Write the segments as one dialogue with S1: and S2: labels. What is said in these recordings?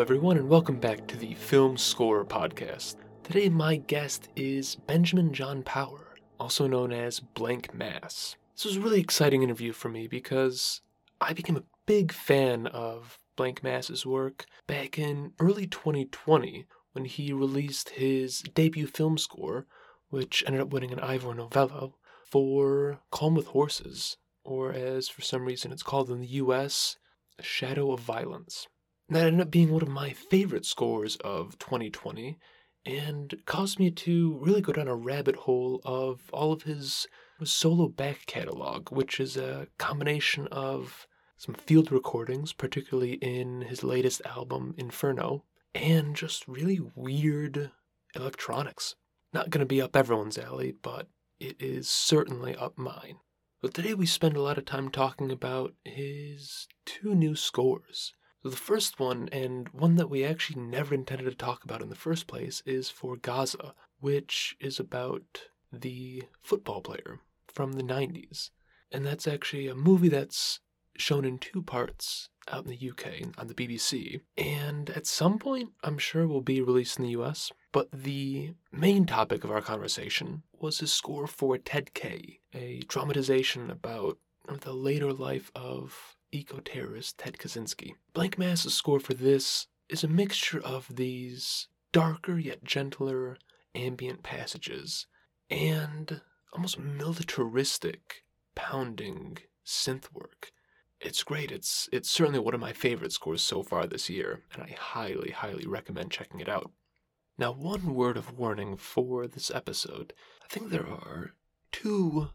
S1: Everyone, and welcome back to the Film Scorer Podcast. Today, my guest is Benjamin John Power, also known as Blanck Mass. This was a really exciting interview for me because I became a big fan of Blanck Mass's work back in early 2020 when he released his debut film score, which ended up winning an Ivor Novello, for Calm with Horses, or as for some reason it's called in the US, A Shadow of Violence. That ended up being one of my favorite scores of 2020 and caused me to really go down a rabbit hole of all of his solo back catalog, which is a combination of some field recordings, particularly in his latest album, Inferno, and just really weird electronics. Not going to be up everyone's alley, but it is certainly up mine. But today we spend a lot of time talking about his two new scores. So the first one, and one that we actually never intended to talk about in the first place, is for Gazza, which is about the football player from the 90s. And that's actually a movie that's shown in two parts out in the UK on the BBC. And at some point, I'm sure will be released in the US. But the main topic of our conversation was his score for Ted K, a dramatization about the later life of eco terrorist Ted Kaczynski. Blanck Mass's score for this is a mixture of these darker yet gentler ambient passages and almost militaristic pounding synth work. It's great. It's it's certainly one of my favorite scores so far this year, and I highly, highly recommend checking it out. Now, one word of warning for this episode. I think there are two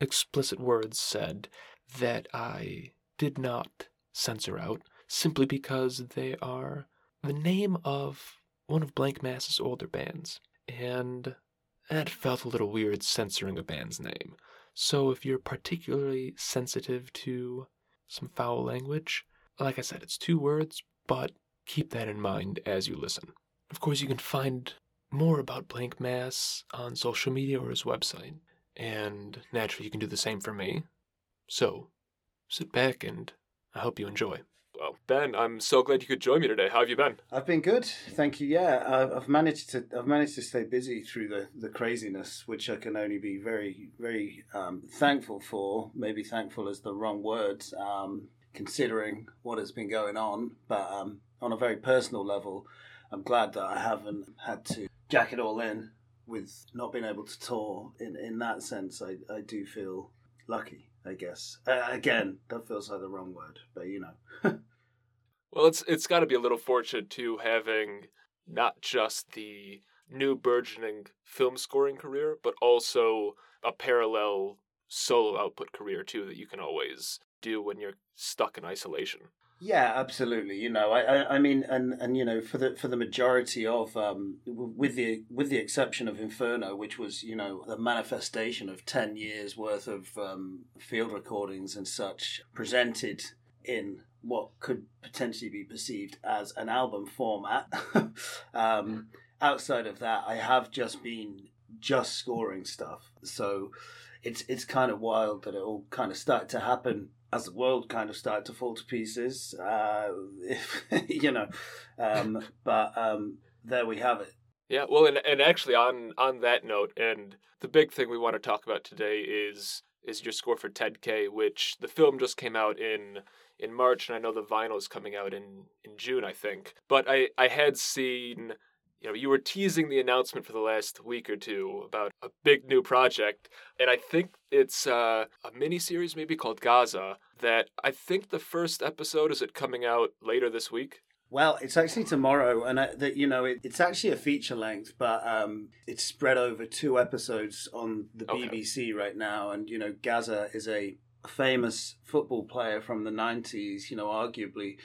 S1: explicit words said that I did not censor out simply because they are the name of one of Blanck Mass's older bands, and that felt a little weird censoring a band's name. So if you're particularly sensitive to some foul language, like I said, it's two words, but keep that in mind as you listen. Of course, you can find more about Blanck Mass on social media or his website, and naturally, you can do the same for me. So, sit back and I hope you enjoy. Well, Ben, I'm so glad you could join me today. How have you been?
S2: I've been good, thank you. Yeah, I've, I've managed to I've managed to stay busy through the, the craziness, which I can only be very very um, thankful for. Maybe thankful is the wrong word, um, considering what has been going on. But um, on a very personal level, I'm glad that I haven't had to jack it all in with not being able to tour. In in that sense, I I do feel lucky. I guess. Uh, again, that feels like the wrong word, but you know.
S1: well, it's it's got to be a little fortunate too, having not just the new burgeoning film scoring career, but also a parallel solo output career too that you can always do when you're stuck in isolation.
S2: Yeah, absolutely. You know, I, I, I, mean, and, and you know, for the for the majority of, um, with the with the exception of Inferno, which was you know the manifestation of ten years worth of um, field recordings and such presented in what could potentially be perceived as an album format. um, outside of that, I have just been just scoring stuff, so it's it's kind of wild that it all kind of started to happen as the world kind of started to fall to pieces, uh, you know, um, but um, there we have it.
S1: Yeah, well, and and actually on on that note, and the big thing we want to talk about today is is your score for Ted K, which the film just came out in in March, and I know the vinyl is coming out in in June, I think. But I I had seen you know, you were teasing the announcement for the last week or two about a big new project, and I think it's uh, a mini series maybe called Gazza. That I think the first episode is it coming out later this week.
S2: Well, it's actually tomorrow, and that you know it, it's actually a feature length, but um, it's spread over two episodes on the okay. BBC right now. And you know, Gazza is a famous football player from the '90s. You know, arguably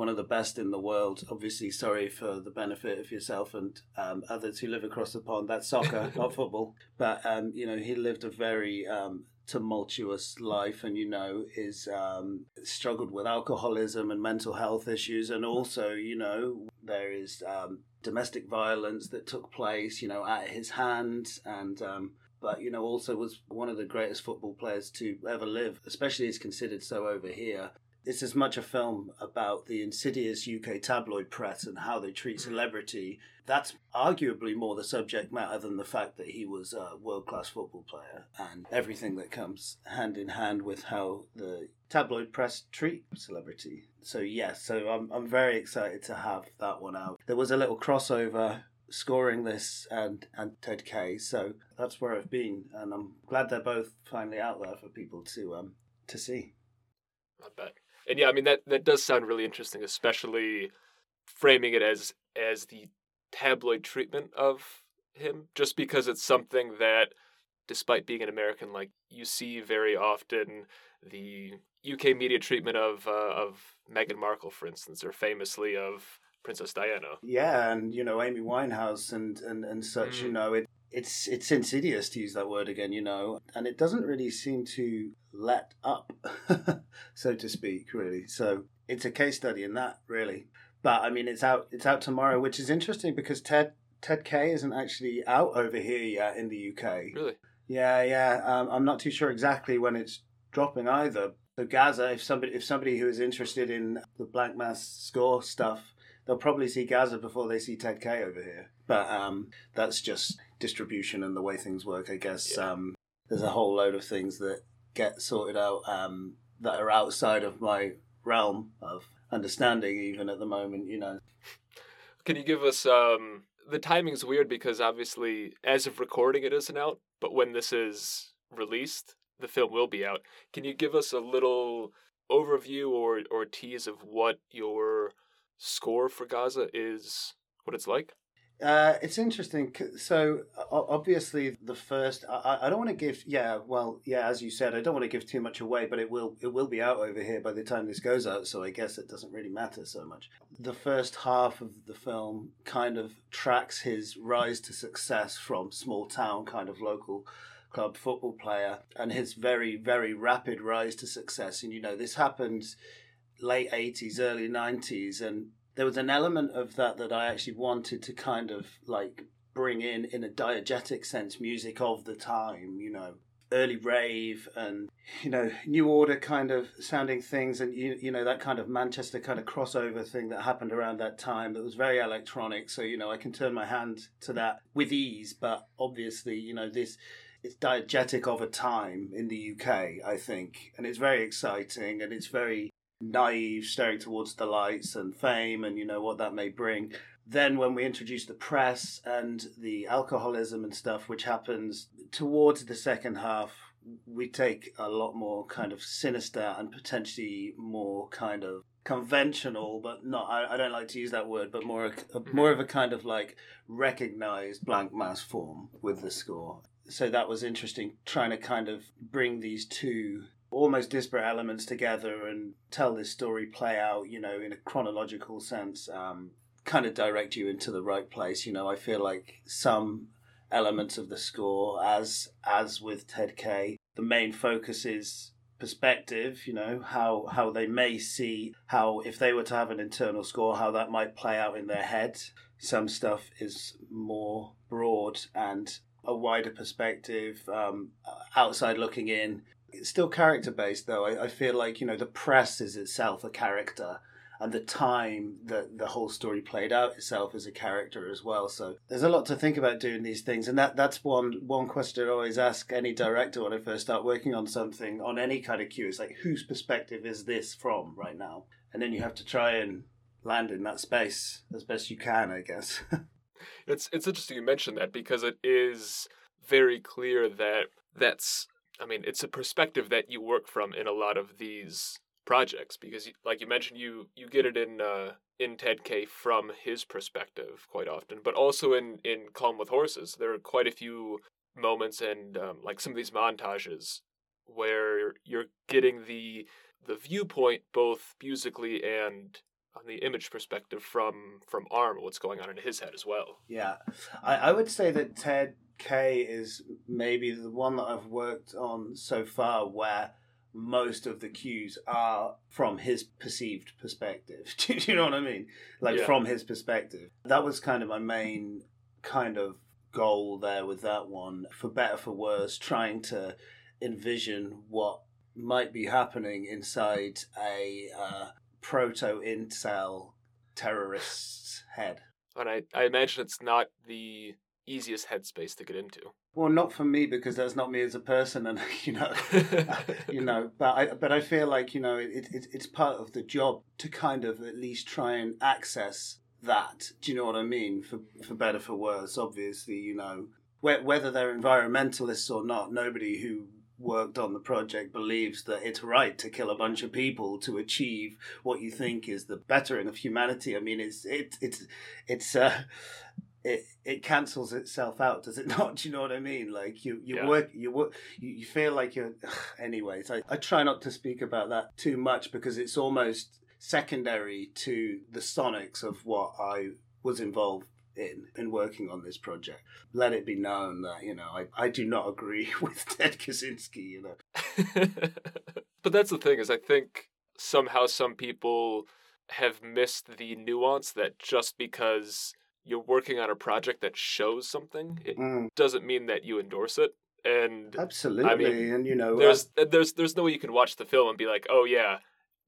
S2: one of the best in the world. Obviously, sorry for the benefit of yourself and um, others who live across the pond. That's soccer, not football. But um, you know, he lived a very um, tumultuous life, and you know, is um, struggled with alcoholism and mental health issues, and also, you know, there is um, domestic violence that took place, you know, at his hands, and um, but you know also was one of the greatest football players to ever live especially is considered so over here it's as much a film about the insidious UK tabloid press and how they treat mm-hmm. celebrity. That's arguably more the subject matter than the fact that he was a world class football player and everything that comes hand in hand with how the tabloid press treat celebrity. So yes, so I'm I'm very excited to have that one out. There was a little crossover scoring this and and Ted K, so that's where I've been, and I'm glad they're both finally out there for people to um to see.
S1: I bet, and yeah, I mean that that does sound really interesting, especially framing it as as the tabloid treatment of him, just because it's something that, despite being an American, like you see very often the UK media treatment of uh, of Meghan Markle, for instance, or famously of Princess Diana.
S2: Yeah, and you know Amy Winehouse and and and such. Mm. You know, it it's it's insidious to use that word again. You know, and it doesn't really seem to let up, so to speak. Really, so it's a case study in that, really. But I mean, it's out it's out tomorrow, which is interesting because Ted Ted K isn't actually out over here yet in the UK.
S1: Really?
S2: Yeah, yeah. Um, I'm not too sure exactly when it's dropping either. So Gazza, if somebody if somebody who is interested in the Blanck Mass score stuff, they'll probably see Gazza before they see Ted K over here. But um, that's just distribution and the way things work. I guess yeah. um, there's a whole load of things that get sorted out um, that are outside of my realm of understanding, even at the moment. You know.
S1: Can you give us um, the timing's weird because obviously, as of recording, it isn't out. But when this is released, the film will be out. Can you give us a little overview or or tease of what your score for Gazza is? What it's like?
S2: Uh, it's interesting. So obviously, the first I, I don't want to give. Yeah, well, yeah, as you said, I don't want to give too much away, but it will it will be out over here by the time this goes out. So I guess it doesn't really matter so much. The first half of the film kind of tracks his rise to success from small town kind of local club football player and his very, very rapid rise to success. And, you know, this happened late 80s, early 90s. And there was an element of that that I actually wanted to kind of like bring in, in a diegetic sense, music of the time, you know. Early rave and you know new order kind of sounding things and you you know that kind of Manchester kind of crossover thing that happened around that time that was very electronic so you know I can turn my hand to that with ease but obviously you know this it's diegetic of a time in the UK, I think, and it's very exciting and it's very naive, staring towards the lights and fame and you know what that may bring. Then when we introduce the press and the alcoholism and stuff, which happens towards the second half, we take a lot more kind of sinister and potentially more kind of conventional, but not. I, I don't like to use that word, but more a, more of a kind of like recognized Blanck Mass form with the score so that was interesting trying to kind of bring these two almost disparate elements together and tell this story play out you know in a chronological sense um, kind of direct you into the right place you know i feel like some elements of the score as as with ted K, the main focus is perspective you know how how they may see how if they were to have an internal score how that might play out in their head some stuff is more broad and a wider perspective, um, outside looking in. It's still character based, though. I, I, feel like you know the press is itself a character, and the time that the whole story played out itself as a character as well. So there's a lot to think about doing these things, and that that's one one question I always ask any director when I first start working on something on any kind of cue. It's like whose perspective is this from right now, and then you have to try and land in that space as best you can, I guess.
S1: It's it's interesting you mention that because it is very clear that that's I mean it's a perspective that you work from in a lot of these projects because like you mentioned you you get it in uh, in Ted K from his perspective quite often but also in in Calm with Horses there are quite a few moments and um, like some of these montages where you're getting the the viewpoint both musically and on the image perspective from from Arm, what's going on in his head as well.
S2: Yeah, I, I would say that Ted K is maybe the one that I've worked on so far where most of the cues are from his perceived perspective. Do you know what I mean? Like yeah. from his perspective. That was kind of my main kind of goal there with that one. For better for worse, trying to envision what might be happening inside a uh, proto incel terrorist's head.
S1: And I, I imagine it's not the easiest headspace to get into.
S2: Well, not for me because that's not me as a person, and you know, you know. But I, but I feel like you know, it, it, it's part of the job to kind of at least try and access that. Do you know what I mean? For for better for worse, obviously, you know, whether they're environmentalists or not, nobody who worked on the project believes that it's right to kill a bunch of people to achieve what you think is the bettering of humanity. I mean, it's it, it's it's uh, it it cancels itself out, does it not? Do you know what I mean? Like you you yeah. work you work you, you feel like you're. Anyways, I I try not to speak about that too much because it's almost secondary to the sonics of what I was involved in in working on this project. Let it be known that you know I, I do not agree with Ted Kaczynski. You know,
S1: but that's the thing is I think somehow some people have missed the nuance that just because you're working on a project that shows something, it mm. doesn't mean that you endorse it. And
S2: absolutely, I mean, and you know,
S1: there's uh, there's there's no way you can watch the film and be like, oh yeah,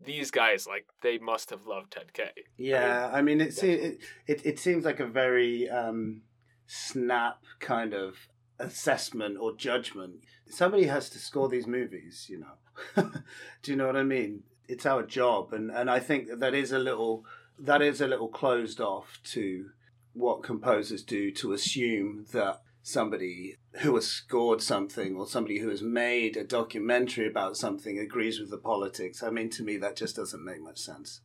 S1: these guys like they must have loved Ted K.
S2: Yeah, I mean, I mean it, it, it it seems like a very um, snap kind of assessment or judgment. Somebody has to score these movies, you know. Do you know what I mean? It's our job, and and I think that is a little that is a little closed off to what composers do to assume that somebody who has scored something or somebody who has made a documentary about something agrees with the politics. I mean, to me, that just doesn't make much sense.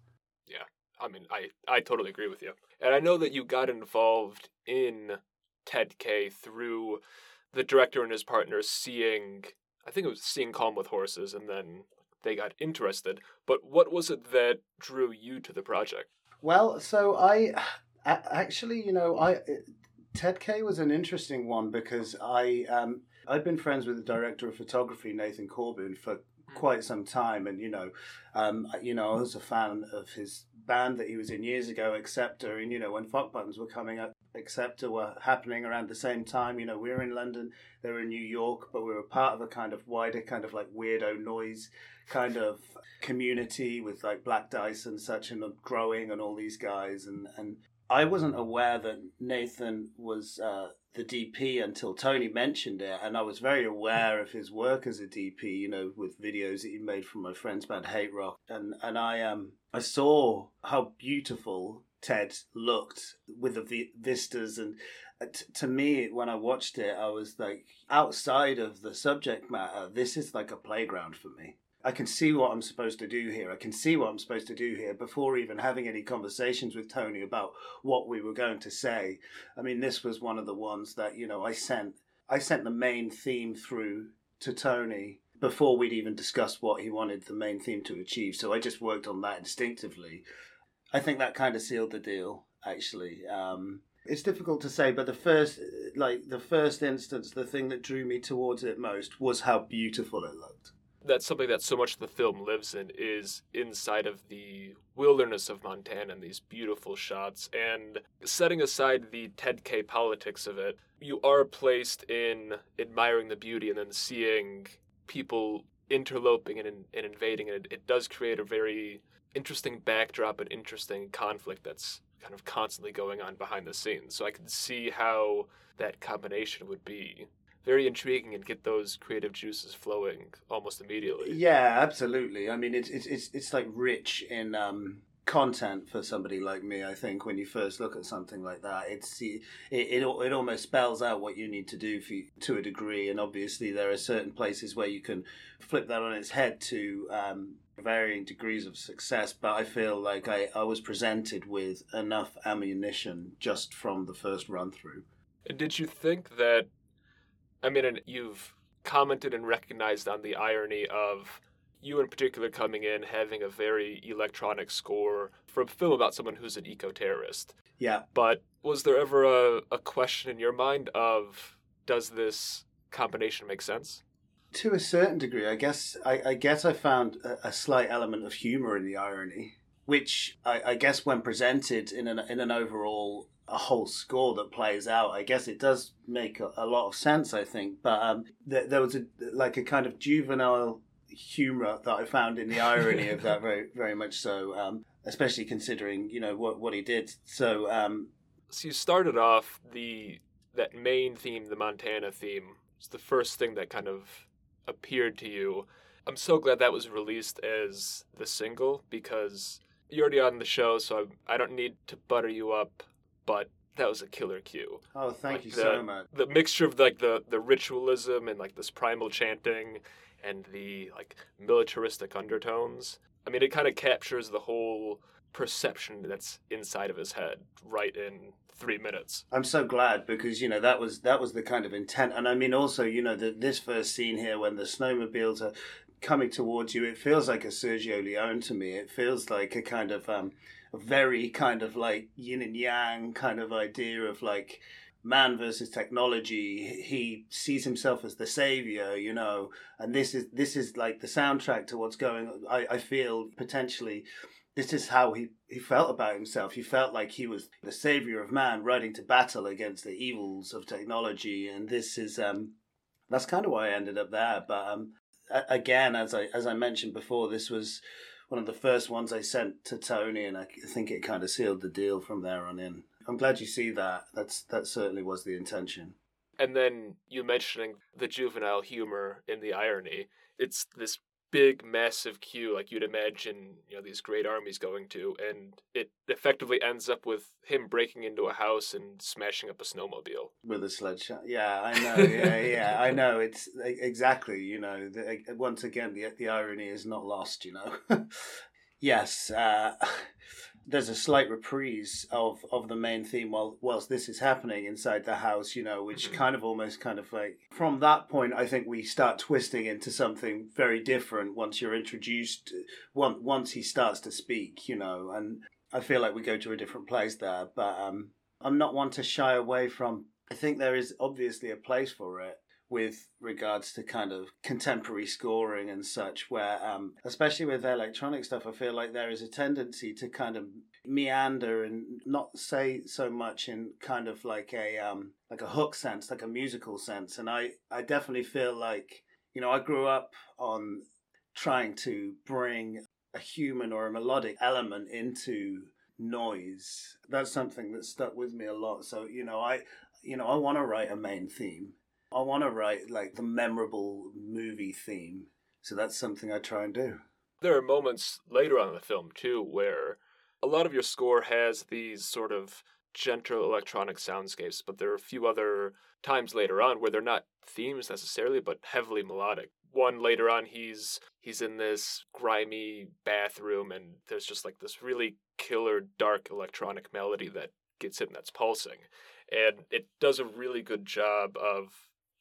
S1: Yeah. I mean, I, I totally agree with you. And I know that you got involved in Ted K through the director and his partner seeing, I think it was seeing Calm with Horses, and then they got interested. But what was it that drew you to the project?
S2: Well, so I actually, you know, I Ted K was an interesting one because I um, I've been friends with the director of photography Nathan Corbin for hmm. quite some time, and you know, um, you know, I was a fan of his band that he was in years ago, Excepter, and you know, when Fuck Buttons were coming up, Excepter were happening around the same time. You know, we were in London, they were in New York, but we were part of a kind of wider, kind of like weirdo noise kind of community with like Black Dice and such, and growing and all these guys, and and I wasn't aware that Nathan was uh, the DP until Tony mentioned it, and I was very aware of his work as a DP. You know, with videos that he made from my friend's band Hate Rock, and and I um I saw how beautiful Ted looked with the v- vistas and. Uh, t- to me, when I watched it, I was like, outside of the subject matter, this is like a playground for me. I can see what I'm supposed to do here. I can see what I'm supposed to do here before even having any conversations with Tony about what we were going to say. I mean, this was one of the ones that you know I sent. I sent the main theme through to Tony before we'd even discussed what he wanted the main theme to achieve. So I just worked on that instinctively. I think that kind of sealed the deal. Actually, um, it's difficult to say, but the first, like the first instance, the thing that drew me towards it most was how beautiful it looked
S1: that's something that so much of the film lives in is inside of the wilderness of Montana and these beautiful shots. And setting aside the Ted K politics of it, you are placed in admiring the beauty and then seeing people interloping and, and invading. And it, it does create a very interesting backdrop and interesting conflict that's kind of constantly going on behind the scenes. So I can see how that combination would be very intriguing and get those creative juices flowing almost immediately.
S2: Yeah, absolutely. I mean, it's it's it's, it's like rich in um, content for somebody like me. I think when you first look at something like that, it's it it, it almost spells out what you need to do for, to a degree. And obviously, there are certain places where you can flip that on its head to. Um, varying degrees of success, but I feel like I, I was presented with enough ammunition just from the first run through.
S1: And did you think that I mean, and you've commented and recognized on the irony of you in particular coming in having a very electronic score for a film about someone who's an eco terrorist.
S2: Yeah.
S1: But was there ever a, a question in your mind of does this combination make sense?
S2: To a certain degree, I guess. I, I guess I found a, a, slight element of humor in the irony, which I, I guess, when presented in an in an overall a whole score that plays out. I guess it does make a, a lot of sense. I think, but um, there, there was a like a kind of juvenile humor that I found in the irony of that very very much so. Um, especially considering you know what what he did. So um,
S1: so you started off the that main theme, the Montana theme, was the first thing that kind of appeared to you. I'm so glad that was released as the single because you're already on the show, so I, I don't need to butter you up, but that was a killer cue.
S2: Oh, thank
S1: like
S2: you
S1: the,
S2: so much.
S1: The mixture of like the the ritualism and like this primal chanting and the like militaristic undertones. I mean, it kind of captures the whole perception that's inside of his head right in three minutes.
S2: I'm so glad because you know that was that was the kind of intent, and I mean also you know the, this first scene here when the snowmobiles are coming towards you, it feels like a Sergio Leone to me. It feels like a kind of um, very kind of like yin and yang kind of idea of like man versus technology he sees himself as the savior you know and this is this is like the soundtrack to what's going i, I feel potentially this is how he, he felt about himself. He felt like he was the savior of man, riding to battle against the evils of technology. And this is um, that's kind of why I ended up there. But um, again, as I as I mentioned before, this was one of the first ones I sent to Tony, and I think it kind of sealed the deal from there on in. I'm glad you see that. That's that certainly was the intention.
S1: And then you mentioning the juvenile humor in the irony. It's this big massive cue like you'd imagine you know these great armies going to and it effectively ends up with him breaking into a house and smashing up a snowmobile.
S2: With a sledgehammer. Yeah i know. Yeah yeah i know. It's exactly you know the, once again the the irony is not lost you know. Yes uh there's a slight reprise of of the main theme while whilst this is happening inside the house you know which mm-hmm. kind of almost kind of like from that point i think we start twisting into something very different once you're introduced once once he starts to speak you know and i feel like we go to a different place there but um i'm not one to shy away from i think there is obviously a place for it with regards to kind of contemporary scoring and such, where um, especially with electronic stuff, I feel like there is a tendency to kind of meander and not say so much in kind of like a um, like a hook sense, like a musical sense. And I I definitely feel like you know I grew up on trying to bring a human or a melodic element into noise. That's something that stuck with me a lot. So you know I you know I want to write a main theme I want to write like the memorable movie theme. So that's something I try and do.
S1: There are moments later on in the film too where a lot of your score has these sort of gentle electronic soundscapes, but there are a few other times later on where they're not themes necessarily, but heavily melodic. One later on, he's he's in this grimy bathroom, and there's just like this really killer dark electronic melody that gets him that's pulsing, and it does a really good job of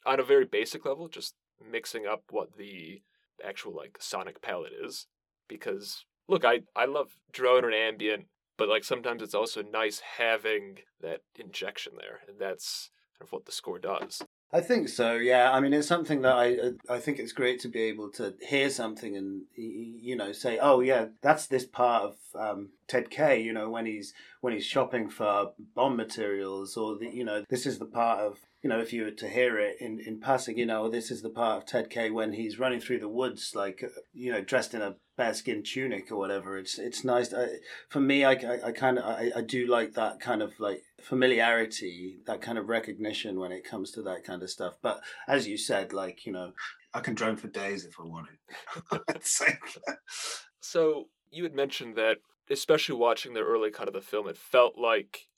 S1: on a very basic level, just mixing up what the actual like sonic palette is. Because look, I I love drone and ambient, but like sometimes it's also nice having that injection there, and that's kind of what the score does.
S2: I think so. Yeah, I mean, it's something that I I think it's great to be able to hear something and you know say, oh yeah, that's this part of um, Ted K. You know, when he's when he's shopping for bomb materials, or the, you know, this is the part of you know, if you were to hear it in, in passing, you know, this is the part of Ted K when he's running through the woods, like, uh, you know, dressed in a bearskin tunic or whatever. It's it's nice. I, for me, I, I, I kind of I, I do like that kind of like familiarity, that kind of recognition when it comes to that kind of stuff. But as you said, like you know, I can drone for days if I wanted.
S1: so you had mentioned that, especially watching the early cut of the film, it felt like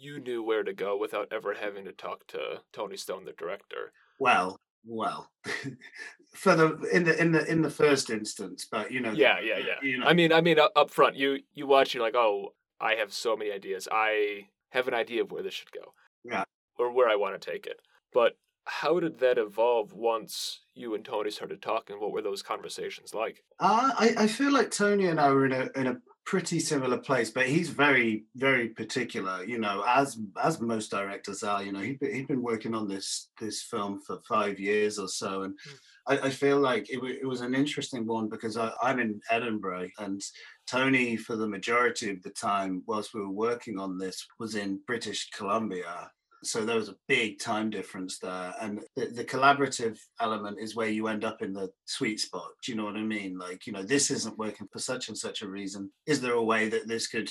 S1: you knew where to go without ever having to talk to Tony Stone, the director.
S2: Well, well, for the in the in the in the first instance, but you know,
S1: yeah, yeah, yeah. You know. I mean, I mean, up front, you you watch, you're like, oh, I have so many ideas. I have an idea of where this should go,
S2: yeah,
S1: or where I want to take it. But how did that evolve once you and Tony started talking? What were those conversations like?
S2: Uh, I I feel like Tony and I were in a in a pretty similar place, but he's very, very particular. You know, as as most directors are. You know, he he'd been working on this this film for five years or so, and mm. I, I, feel like it, it was an interesting one because I, I'm in Edinburgh, and Tony, for the majority of the time whilst we were working on this, was in British Columbia. So there was a big time difference there. And the, the collaborative element is where you end up in the sweet spot. Do you know what I mean? Like, you know, this isn't working for such and such a reason. Is there a way that this could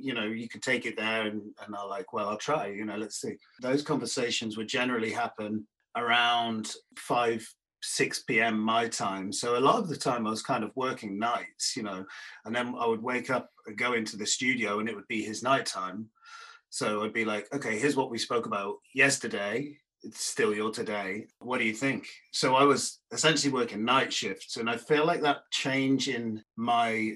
S2: you know, you could take it there and, and are like, well, I'll try, you know, let's see. Those conversations would generally happen around 5 6 p.m. my time. So a lot of the time I was kind of working nights, you know, and then I would wake up and go into the studio and it would be his nighttime. So I'd be like, okay, here's what we spoke about yesterday. It's still your today. What do you think? So I was essentially working night shifts. And I feel like that change in my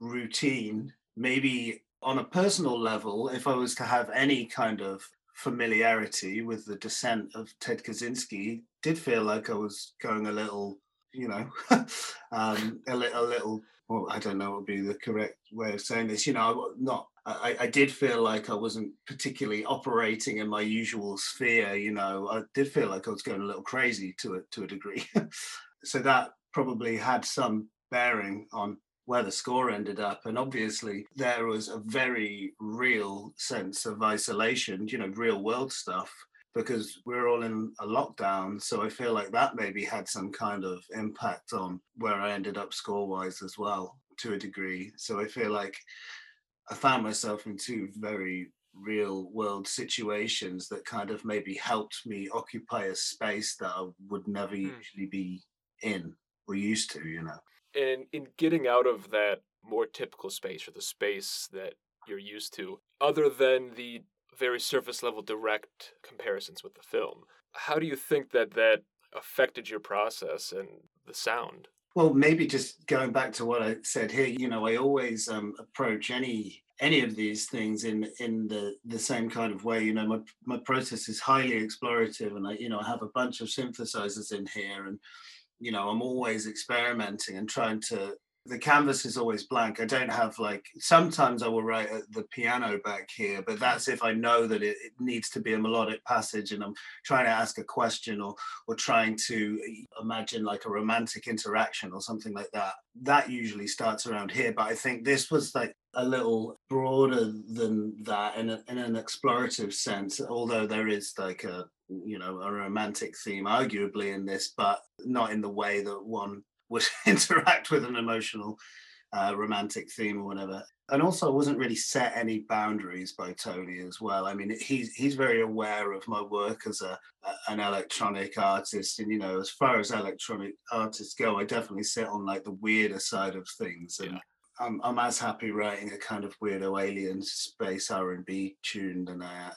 S2: routine, maybe on a personal level, if I was to have any kind of familiarity with the descent of Ted Kaczynski did feel like I was going a little, you know, um, a, li- a little. Well, I don't know what would be the correct way of saying this. You know, not. I, I did feel like I wasn't particularly operating in my usual sphere. You know, I did feel like I was going a little crazy to a to a degree. so that probably had some bearing on where the score ended up. And obviously, there was a very real sense of isolation, you know, real world stuff, because we're all in a lockdown. So I feel like that maybe had some kind of impact on where I ended up score wise as well, to a degree. So I feel like I found myself in two very real world situations that kind of maybe helped me occupy a space that I would never mm. usually be in or used to, you know
S1: and in getting out of that more typical space or the space that you're used to, other than the very surface level direct comparisons with the film, how do you think that that affected your process and the sound?
S2: Well, maybe just going back to what I said here, you know, I always um, approach any any of these things in in the the same kind of way. You know, my my process is highly explorative, and I you know I have a bunch of synthesizers in here, and you know i'm always experimenting and trying to the canvas is always blank. I don't have like sometimes i will write the piano back here but that's if i know that it, it, needs to be a melodic passage and i'm trying to ask a question or or trying to imagine like a romantic interaction or something like that. That usually starts around here but i think this was like a little broader than that in, a, in an explorative sense although there is like a you know a romantic theme arguably in this but not in the way that one would interact with an emotional uh, romantic theme or whatever and also I wasn't really set any boundaries by Tony as well. I mean, he's he's very aware of my work as a, a, an electronic artist, and you know, as far as electronic artists go, I definitely sit on like the weirder side of things, and yeah. I'm, I'm as happy writing a kind of weirdo alien space R&B tune than I,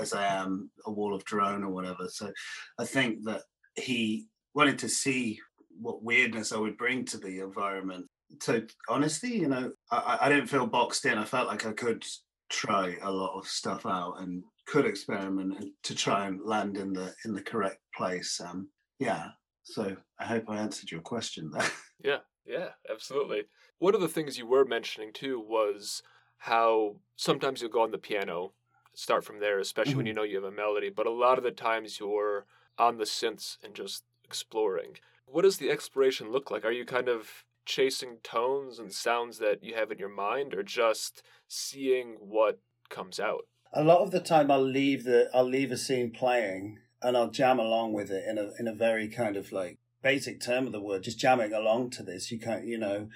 S2: as I am a wall of drone or whatever. So I think that he wanted to see what weirdness I would bring to the environment. So honestly, you know, I, I didn't feel boxed in. I felt like I could try a lot of stuff out and could experiment and to try and land in the in the correct place. Um, yeah. So I hope I answered your question there.
S1: Yeah, yeah, absolutely. One of the things you were mentioning too was how sometimes you'll go on the piano, start from there, especially mm-hmm. when you know you have a melody, but a lot of the times you're on the synths and just exploring. What does the exploration look like? Are you kind of chasing tones and sounds that you have in your mind or just seeing what comes out?
S2: A lot of the time I'll leave the I'll leave a scene playing and I'll jam along with it in a in a very kind of like basic term of the word, just jamming along to this. You can't, you know,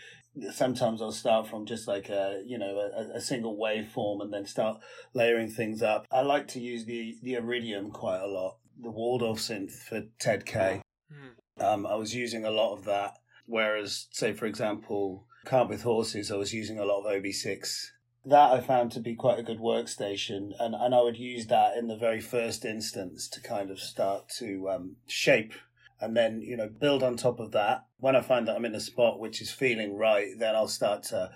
S2: sometimes I'll start from just like a you know a, a, single waveform and then start layering things up. I like to use the the Iridium quite a lot, the Waldorf synth for Ted K. Mm. Um, I was using a lot of that, whereas say for example, Calm with Horses, I was using a lot of OB6. That I found to be quite a good workstation, and, and I would use that in the very first instance to kind of start to um, shape and then you know build on top of that when i find that i'm in a spot which is feeling right then i'll start to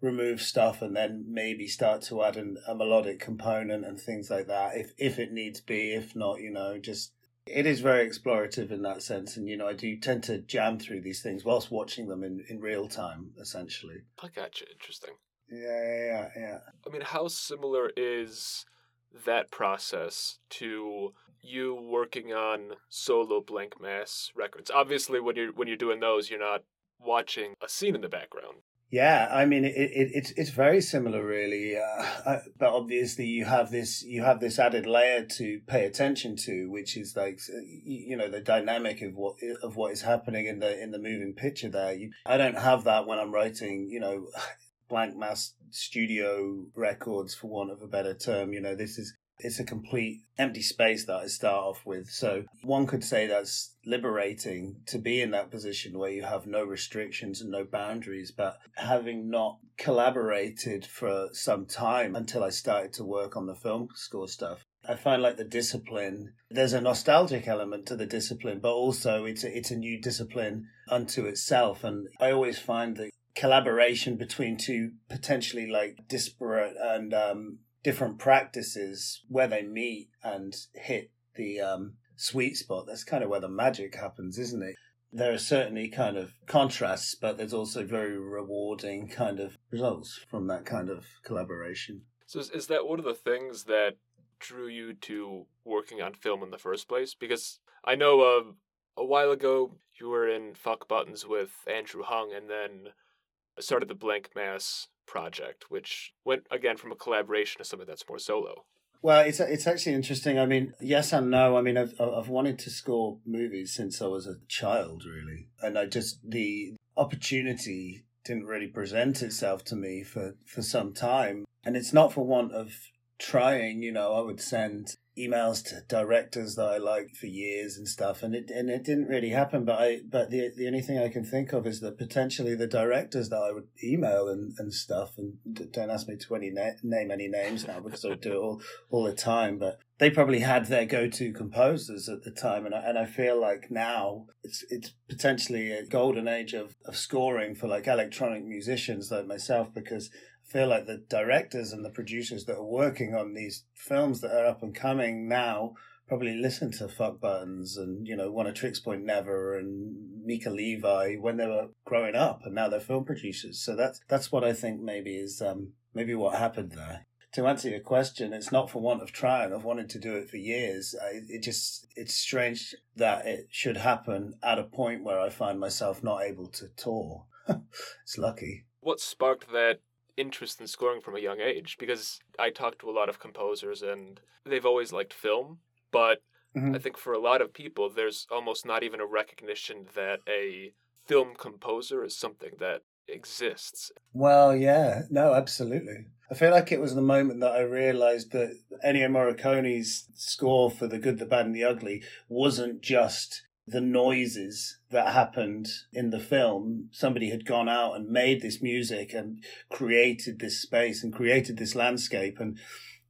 S2: remove stuff and then maybe start to add an, a melodic component and things like that if if it needs be if not you know just it is very explorative in that sense and you know i do tend to jam through these things whilst watching them in in real time essentially
S1: i got you interesting
S2: yeah yeah yeah
S1: i mean how similar is that process to you working on solo Blanck Mass records. Obviously, when you're when you're doing those, you're not watching a scene in the background.
S2: Yeah, I mean it, it, it's it's very similar, really. Uh, but obviously, you have this you have this added layer to pay attention to, which is like you know the dynamic of what of what is happening in the in the moving picture. There, you, I don't have that when I'm writing. You know, Blanck Mass studio records, for want of a better term. You know, this is it's a complete empty space that I start off with. So one could say that's liberating to be in that position where you have no restrictions and no boundaries. But having not collaborated for some time until I started to work on the film score stuff, I find like the discipline, there's a nostalgic element to the discipline, but also it's a, it's a new discipline unto itself. And I always find that collaboration between two potentially like disparate and um, different practices where they meet and hit the um, sweet spot. That's kind of where the magic happens, isn't it? There are certainly kind of contrasts, but there's also very rewarding kind of results from that kind of collaboration.
S1: So, is, is that one of the things that drew you to working on film in the first place? Because I know uh, a while ago you were in Fuck Buttons with Andrew Hung, and then started the Blanck Mass project, which went again from a collaboration to something that's more solo.
S2: Well, it's it's actually interesting. I mean, yes and no. I mean, I've I've wanted to score movies since I was a child, really, and I just the opportunity didn't really present itself to me for for some time, and it's not for want of trying. You know, I would send emails to directors that I liked for years and stuff, and it and it didn't really happen. But I but the the only thing I can think of is that potentially the directors that I would email and, and stuff, and don't ask me to any na- name any names now because I do it all all the time. But they probably had their go to composers at the time, and I, and I feel like now it's it's potentially a golden age of of scoring for like electronic musicians like myself because feel like the directors and the producers that are working on these films that are up and coming now probably listen to Fuck Buttons and, you know, Oneohtrix Point Never and Mica Levi when they were growing up and now they're film producers. So that's, that's what I think maybe is, um, maybe what happened there. To answer your question, it's not for want of trying. I've wanted to do it for years. I, it just, it's strange that it should happen at a point where I find myself not able to tour. it's lucky.
S1: What sparked that interest in scoring from a young age because I talked to a lot of composers and they've always liked film, but mm-hmm. I think for a lot of people, there's almost not even a recognition that a film composer is something that exists.
S2: Well, yeah, no, absolutely. I feel like it was the moment that I realized that Ennio Morricone's score for The Good, the Bad, and the Ugly wasn't just the noises that happened in the film. Somebody had gone out and made this music and created this space and created this landscape. And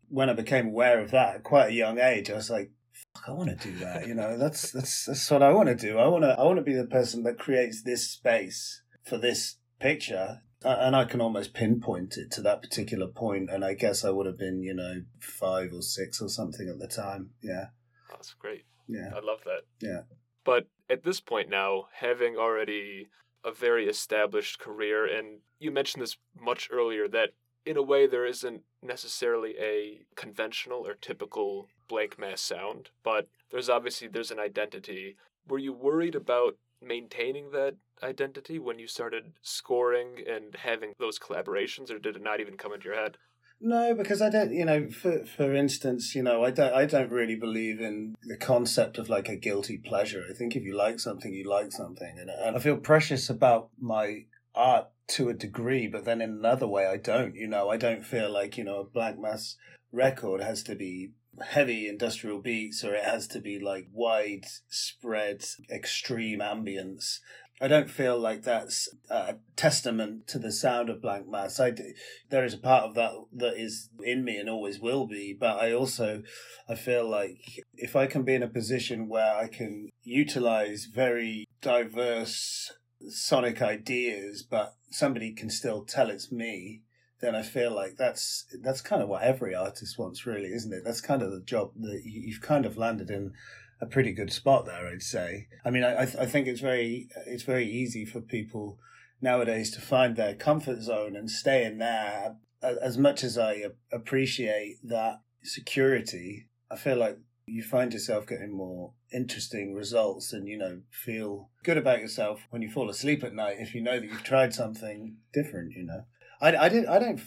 S2: when I became aware of that at quite a young age, I was like, Fuck, I want to do that. You know, that's that's that's what I want to do. I want to I want to be the person that creates this space for this picture. And I can almost pinpoint it to that particular point. And I guess I would have been, you know, five or six or something at the time. Yeah.
S1: That's great.
S2: Yeah.
S1: I love that.
S2: Yeah.
S1: But at this point now, having already a very established career, and you mentioned this much earlier that in a way there isn't necessarily a conventional or typical Blanck Mass sound, but there's obviously there's an identity. Were you worried about maintaining that identity when you started scoring and having those collaborations, or did it not even come into your head?
S2: No, because I don't. You know, for for instance, you know, I don't. I don't really believe in the concept of like a guilty pleasure. I think if you like something, you like something, and, and I feel precious about my art to a degree, but then in another way, I don't. You know, I don't feel like you know a Blanck Mass record has to be heavy industrial beats or it has to be like widespread extreme ambience I don't feel like that's a testament to the sound of Blanck Mass. I do, there is a part of that that is in me and always will be, but I also I feel like if I can be in a position where I can utilize very diverse sonic ideas, but somebody can still tell it's me, then I feel like that's that's kind of what every artist wants, really, isn't it? That's kind of the job that you've kind of landed in a pretty good spot there, I'd say. I mean, I, I think it's very it's very easy for people nowadays to find their comfort zone and stay in there. As much as I appreciate that security, I feel like you find yourself getting more interesting results and you know feel good about yourself when you fall asleep at night if you know that you've tried something different you know i, I, didn't, I don't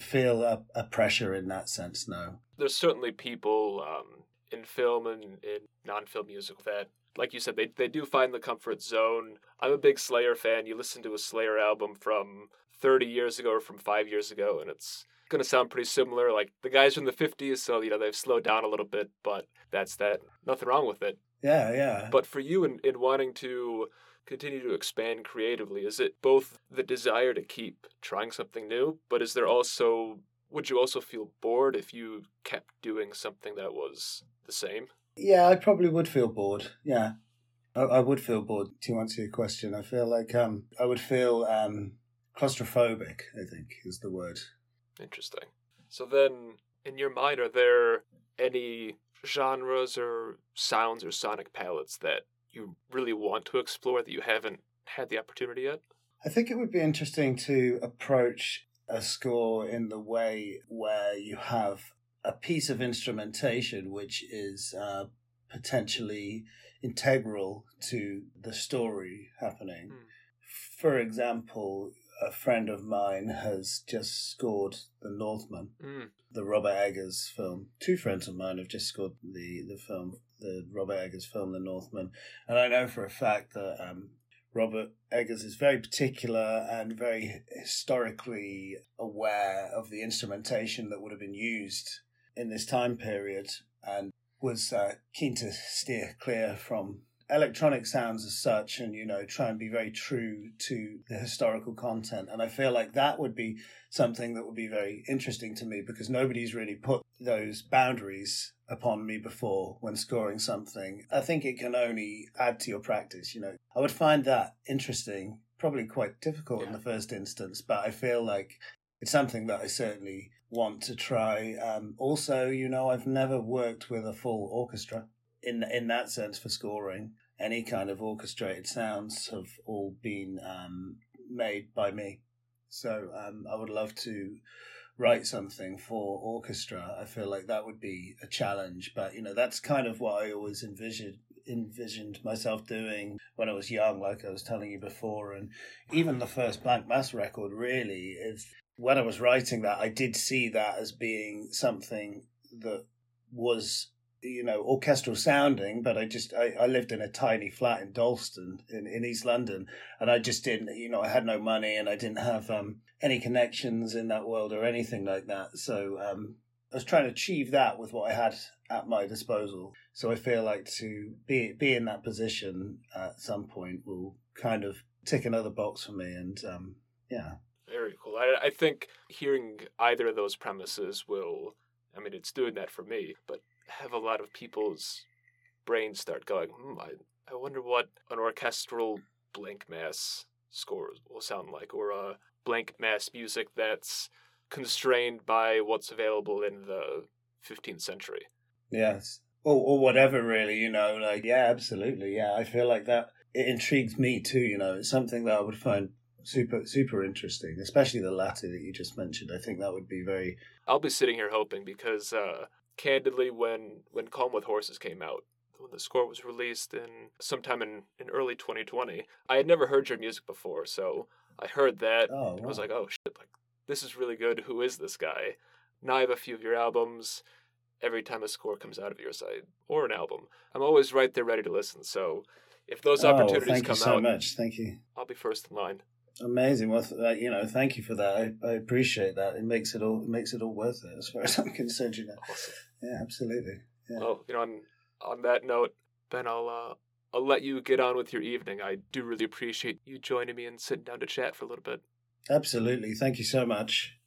S2: feel a, a, pressure in that sense no
S1: there's certainly people um, in film and in non-film music that like you said they, they do find the comfort zone i'm a big slayer fan you listen to a slayer album from 30 years ago or from five years ago and it's going to sound pretty similar. Like the guys from the 50s, so, you know, they've slowed down a little bit, but that's that. Nothing wrong with it.
S2: Yeah, yeah.
S1: But for you, in, in wanting to continue to expand creatively, is it both the desire to keep trying something new, but is there also, would you also feel bored if you kept doing something that was the same?
S2: Yeah, I probably would feel bored. Yeah. I, I would feel bored to answer your question. I feel like um, I would feel um, claustrophobic, I think is the word.
S1: Interesting. So then, in your mind, are there any genres or sounds or sonic palettes that you really want to explore that you haven't had the opportunity yet?
S2: I think it would be interesting to approach a score in the way where you have a piece of instrumentation which is uh, potentially integral to the story happening. Mm. For example, a friend of mine has just scored The Northman, mm. the Robert Eggers film. Two friends of mine have just scored the, the film, the Robert Eggers film, The Northman. And I know for a fact that um, Robert Eggers is very particular and very historically aware of the instrumentation that would have been used in this time period and was uh, keen to steer clear from electronic sounds as such and you know try and be very true to the historical content. And i feel like that would be something that would be very interesting to me because nobody's really put those boundaries upon me before when scoring something i think it can only add to your practice you know i would find that interesting probably quite difficult yeah. in the first instance but i feel like it's something that i certainly want to try um, also you know i've never worked with a full orchestra in in that sense for scoring any kind of orchestrated sounds have all been um, made by me. So um, I would love to write something for orchestra. I feel like that would be a challenge, but you know that's kind of what I always envisioned envisioned myself doing when I was young, like I was telling you before, and even the first Blanck Mass record really is when I was writing that I did see that as being something that was you know, orchestral sounding, but I just, I, I lived in a tiny flat in Dalston in, in East London and I just didn't, you know, I had no money and I didn't have um, any connections in that world or anything like that. So um, I was trying to achieve that with what I had at my disposal. So I feel like to be, be in that position at some point will kind of tick another box for me. And um, yeah.
S1: Very cool. I, I think hearing either of those premises will, I mean, it's doing that for me, but have a lot of people's brains start going, hmm, I, I wonder what an orchestral Blanck Mass score will sound like, or a Blanck Mass music that's constrained by what's available in the 15th century.
S2: Yes. Or, or whatever, really, you know, like, yeah, absolutely. Yeah, I feel like that, it intrigues me too, you know, it's something that I would find super, super interesting, especially the latter that you just mentioned. I think that would be very.
S1: I'll be sitting here hoping because uh, candidly, when when Calm with Horses came out, when the score was released in sometime in, in early 2020, I had never heard your music before, so I heard that oh, and was like, oh shit, like this is really good. Who is this guy? Now I have a few of your albums. Every time a score comes out of your site or an album, I'm always right there ready to listen. So if those oh, opportunities
S2: thank
S1: come
S2: you so
S1: out,
S2: much. Thank you.
S1: I'll be first in line.
S2: Amazing. Well, uh, you know, thank you for that. I, I appreciate that. It makes it all it makes it all worth it as far as I'm concerned. You know. Awesome. Yeah, absolutely. Yeah.
S1: Well, you know, on on that note, Ben, I'll uh, I'll let you get on with your evening. I do really appreciate you joining me and sitting down to chat for a little bit.
S2: Absolutely. Thank you so much.